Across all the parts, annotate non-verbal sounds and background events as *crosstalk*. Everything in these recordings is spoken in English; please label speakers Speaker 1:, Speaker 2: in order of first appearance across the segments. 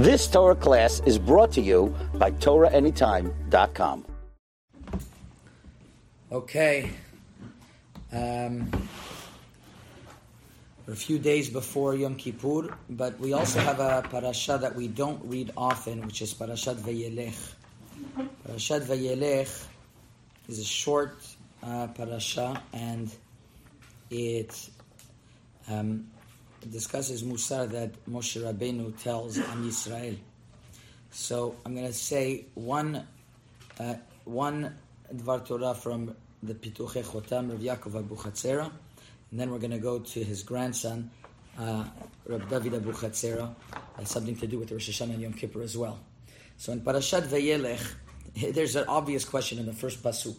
Speaker 1: This Torah class is brought to you by TorahAnytime.com.
Speaker 2: Okay. Um, a few days before Yom Kippur, but we also have a parasha that we don't read often, which is Parashat Vayelech. Parashat Vayelech is a short uh, parasha, and it um, discusses Musar that Moshe Rabbeinu tells Am Yisrael. So I'm going to say one uh, one Dvar Torah from the Pituche Chotam, Rav Yaakov Abu Chatzera, and then we're going to go to his grandson, uh, Rav David Abu Chatzera, has something to do with Rosh Hashanah and Yom Kippur as well. So in Parashat Vayelech, *laughs* there's an obvious question in the first pasuk.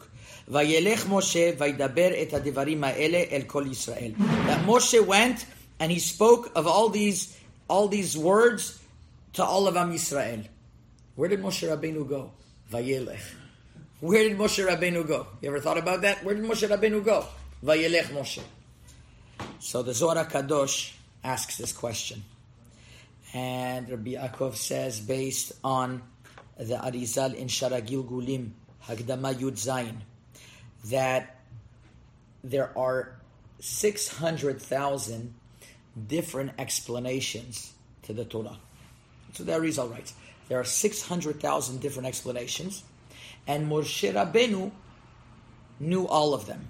Speaker 2: Vayelech Moshe vaydaber et hadivarim ha'ele el kol Yisrael. That Moshe went and he spoke of all these all these words to all of Am Yisrael. Where did Moshe Rabbeinu go? Vayelech. Where did Moshe Rabbeinu go? You ever thought about that? Where did Moshe Rabbeinu go? Vayelech Moshe. So the Zohar Kadosh asks this question. And Rabbi Yaakov says, based on the Arizal in Shara Gilgulim, Hagdama Yud Zayin, that there are 600,000 different explanations to the Torah. So the Arizal writes, there are 600,000 different explanations, and Moshe Rabbeinu knew all of them.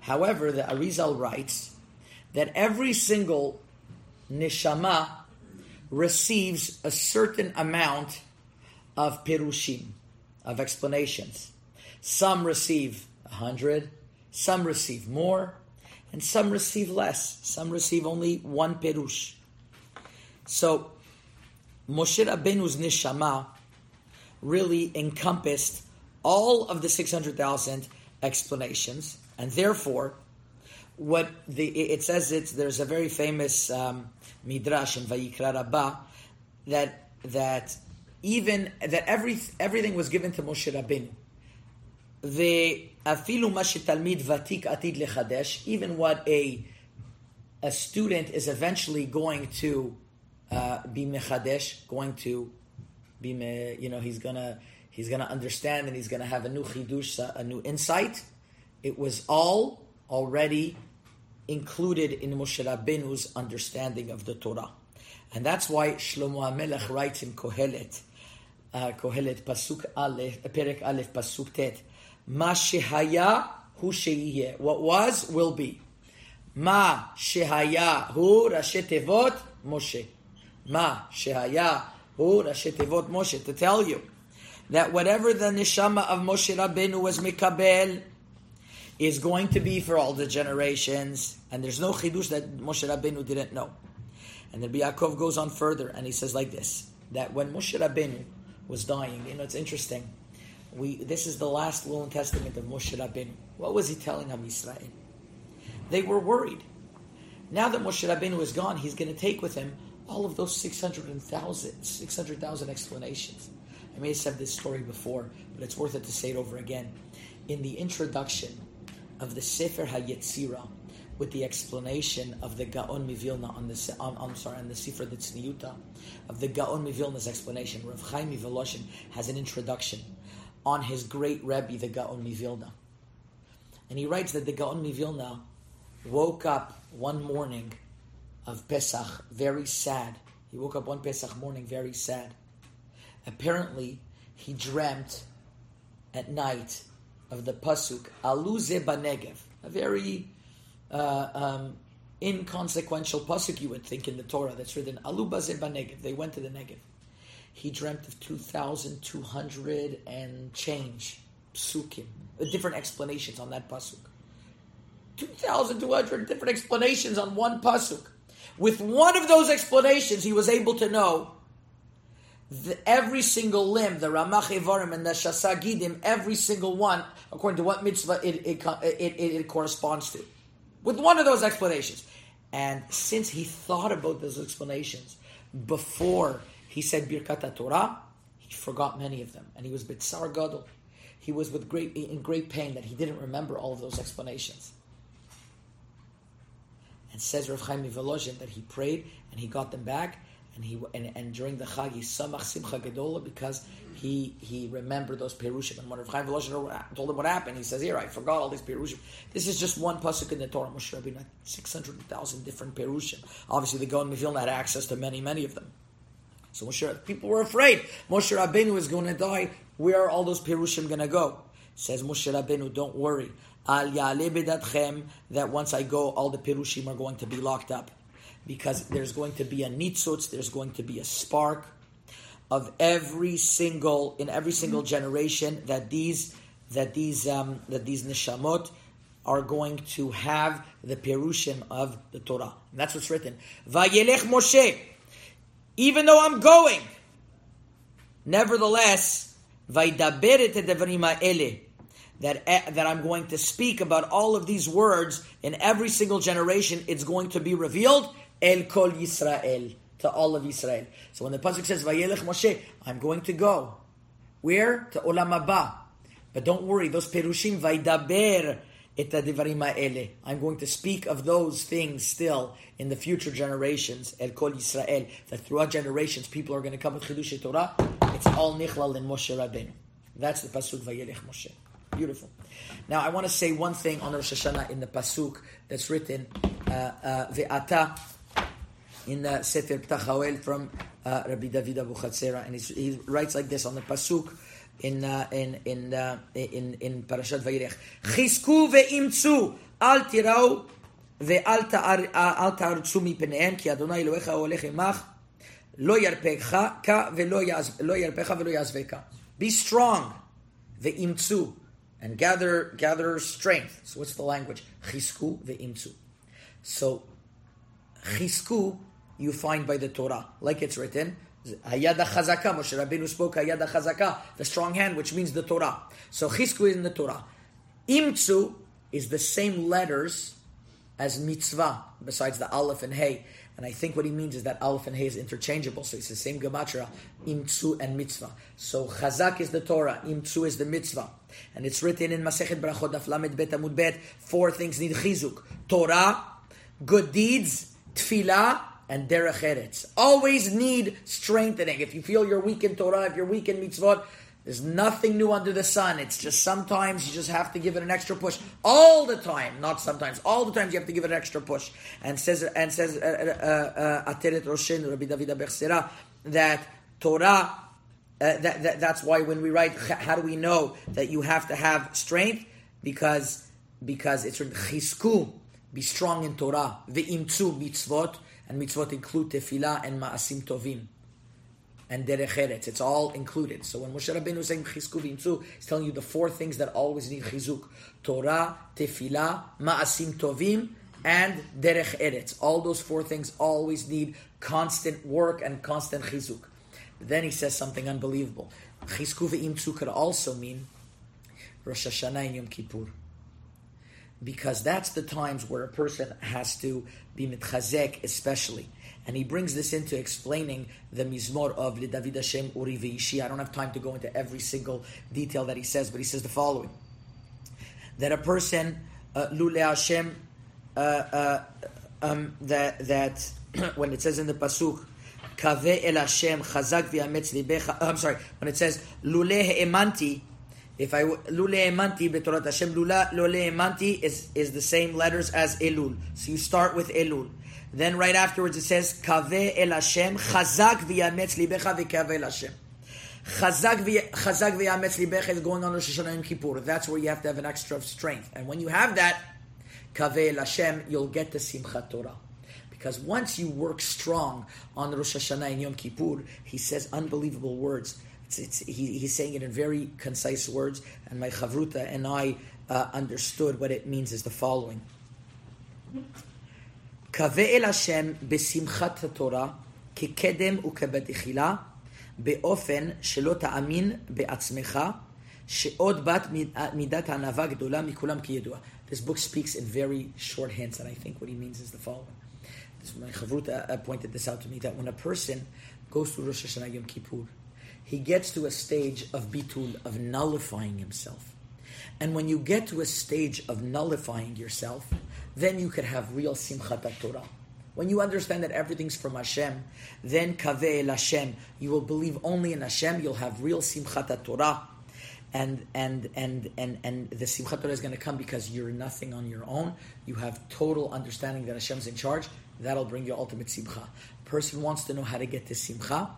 Speaker 2: However, the Arizal writes that every single neshama receives a certain amount of perushim, of explanations. Some receive a hundred, some receive more, and some receive less. Some receive only one perush. So, Moshe Rabbeinu's neshama really encompassed all of the 600,000 explanations, and therefore, what the it says it's there's a very famous um, midrash in Vayikra Rabbah that that even that every everything was given to Moshe Rabbeinu. The afilu talmid vatik atid lechadesh, even what a a student is eventually going to uh, be mechadesh, going to be me, you know he's gonna he's gonna understand and he's gonna have a new chidush, a new insight. It was all already included in Moshe Rabbeinu's understanding of the Torah. And that's why Shlomo HaMelech writes in Kohelet, uh, Kohelet Pasuk Aleph, Perek Aleph Pasuk Tet, Ma shehaya hu sheyiyeh. What was, will be. Ma shehaya hu Rashi Tevot Moshe. Ma shehaya hu Rashi Tevot Moshe. To tell you that whatever the neshama of Moshe Rabbeinu was mikabel, is going to be for all the generations, and there's no chidush that Moshe Rabbeinu didn't know. And then Yaakov goes on further, and he says like this: that when Moshe Rabbeinu was dying, you know, it's interesting. We this is the last will and testament of Moshe Rabbeinu. What was he telling Am Yisrael? They were worried. Now that Moshe Rabbeinu is gone, he's going to take with him all of those 600,000 600, explanations. I may have said this story before, but it's worth it to say it over again. In the introduction of the Sefer HaYetzira with the explanation of the Gaon Mivilna on the um, I'm sorry on the Sefer Tzniuta of the Gaon Mivilna's explanation. Rav Chaim Volozhin has an introduction on his great Rebbe, the Gaon Mivilna, and he writes that the Gaon Mivilna woke up one morning of Pesach very sad. He woke up one Pesach morning very sad. Apparently, he dreamt at night of the pasuk Aluze Banegev, a very uh, um, inconsequential pasuk you would think in the Torah that's written Alubaze Banegev. They went to the Negev. He dreamt of two thousand two hundred and change psukim, different explanations on that pasuk. Two thousand two hundred different explanations on one pasuk. With one of those explanations, he was able to know the, every single limb, the Ramach Evarim and the Shasagidim, every single one, according to what mitzvah it, it, it, it, corresponds to. With one of those explanations. And since he thought about those explanations before he said Birkat Torah, he forgot many of them. And he was Bitsar Gadol. He was with great, in great pain that he didn't remember all of those explanations. And says Rav Chaim Volozhin that he prayed and he got them back and he and, and during the Chag he samach simcha gedola because he he remembered those perushim. And when Rav Chaim Volozhin told him what happened, he says, "Here, I forgot all these perushim. This is just one pasuk in the Torah. Moshe Rabbeinu six hundred thousand different perushim. Obviously, the Gaon Mivilna had access to many, many of them. So Moshe, people were afraid. Moshe Rabbeinu is going to die. Where are all those perushim going to go? Says Moshe Rabbeinu, don't worry. Al that once I go, all the perushim are going to be locked up because there's going to be a nitzutz, there's going to be a spark of every single in every single generation that these that these um, that these neshamot are going to have the perushim of the Torah. And that's what's written. Vayelech Moshe. Even though I'm going, nevertheless. That, eh, that I'm going to speak about all of these words in every single generation, it's going to be revealed. El Kol Yisrael to all of Israel. So when the pasuk says Vayelech Moshe, I'm going to go. Where? To Olam Haba. But don't worry, those perushim Vaydaber et ele. I'm going to speak of those things still in the future generations. El Kol Yisrael. That throughout generations, people are going to come with Chidush Torah. It's all Nichlal in Moshe Rabbeinu. That's the pasuk Vayelech Moshe. Beautiful. Now I want to say one thing on Rosh Hashanah in the pasuk that's written uh, uh, Ve'ata in the Sefer Ptach from uh, Rabbi David Abu and he writes like this on the pasuk in uh, in in uh, in in Parashat Vayelech: Chisku ve'imtzu al tirau ve'al ta'arzu mipneihem ki Adonai Elohecha holech imach lo yarpecha ka ve'lo yarpecha ve'lo yazveka. Be strong ve'imtzu and gather gather strength. So what's the language? Chisku ve'imtzu. So chisku you find by the Torah, like it's written. Hayada chazaka, Moshe Rabbeinu spoke hayada chazaka, the strong hand, which means the Torah. So chisku is in the Torah. Imtzu is the same letters as mitzvah, besides the aleph and hey. And I think what he means is that aleph and hey is interchangeable, so it's the same gematria, imtzu and mitzvah. So chazak is the Torah, imtzu is the mitzvah. And it's written in Masechet Brachot, Daf Lamed Bet Amud Bet, four things need chizuk. Torah, good deeds, tefillah, and derech eretz. Always need strengthening. If you feel you're weak in Torah, if you're weak in mitzvot, there's nothing new under the sun. It's just sometimes you just have to give it an extra push. All the time, not sometimes. All the times you have to give it an extra push. And says and says uh, uh, uh, Ateret Roshen Rabbi David Abu Chatzera that Torah. Uh, that, that, that's why when we write, how do we know that you have to have strength? Because because it's chisku, be strong in Torah, ve'imtzu mitzvot, and mitzvot include tefillah and ma'asim tovim. And derech eretz. It's all included. So when Moshe Rabbeinu is saying chizku v'imtzu, he's telling you the four things that always need chizuk. Torah, tefillah, ma'asim tovim, and derech eretz. All those four things always need constant work and constant chizuk. then he says something unbelievable. Chizku v'imtzu could also mean Rosh Hashanah and Yom Kippur because that's the times where a person has to be mitchazek, especially. And he brings this into explaining the mizmor of David Hashem Uri Veishi. I don't have time to go into every single detail that he says, but he says the following: that a person uh, Lule Hashem, uh, uh, um, that that *clears throat* when it says in the pasuk. Kave el Hashem chazak v'yametz libecha. I'm sorry. When it says lule emanti, if I lule emanti betorat Hashem lula lule emanti is is the same letters as Elul. So you start with Elul. Then right afterwards it says kave el Hashem chazak v'yametz libecha v'kave el Hashem. Chazak v'yametz libecha is going on Rosh Hashanah and Kippur. That's where you have to have an extra strength. And when you have that, kave el Hashem, you'll get the Simchat Torah. Because once you work strong on Rosh Hashanah and Yom Kippur, he says unbelievable words. It's, it's, he, he's saying it in very concise words, and my chavruta and I uh, understood what it means is the following. קווה אל השם בשמחת התורה כקדם וכבתחילה באופן שלא תאמין בעצמך שעוד בת מידת הענווה גדולה מכולם כידוע. This book speaks in very short hints, and I think what he means is the following. This, my chavruta uh, pointed this out to me, that when a person goes to Rosh Hashanah Yom Kippur, he gets to a stage of bitul, of nullifying himself. And when you get to a stage of nullifying yourself, then you could have real simchat Torah. When you understand that everything's from Hashem, then kaveh el Hashem. You will believe only in Hashem. You'll have real simchat Torah, and and and and and the simchat Torah is going to come because you're nothing on your own. You have total understanding that Hashem's in charge. That'll bring you ultimate simcha. Person wants to know how to get to simcha,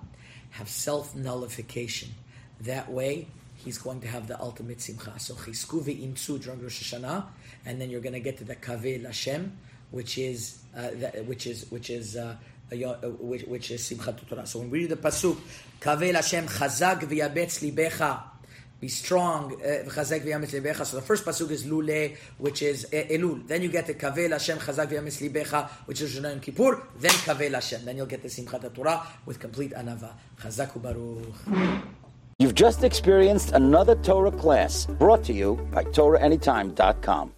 Speaker 2: have self nullification. That way, he's going to have the ultimate simcha. So chisku ve'imtzu during Rosh Hashanah, and then you're going to get to the kaveh Hashem, which is uh, which is which is uh, uh, which, which is simchat Torah. So when we read the pasuk, kaveh Hashem chazak v'yametz libecha. Be strong, eh, libecha. So the first pasuk is lule, which is eh, elul. Then you get the kaveh Hashem chazak v'yametz libecha, which is Yom Kippur. Then kaveh Hashem. Then you'll get the simchat Torah with complete anava. Chazak baruch.
Speaker 1: You've just experienced another Torah class brought to you by TorahAnytime.com.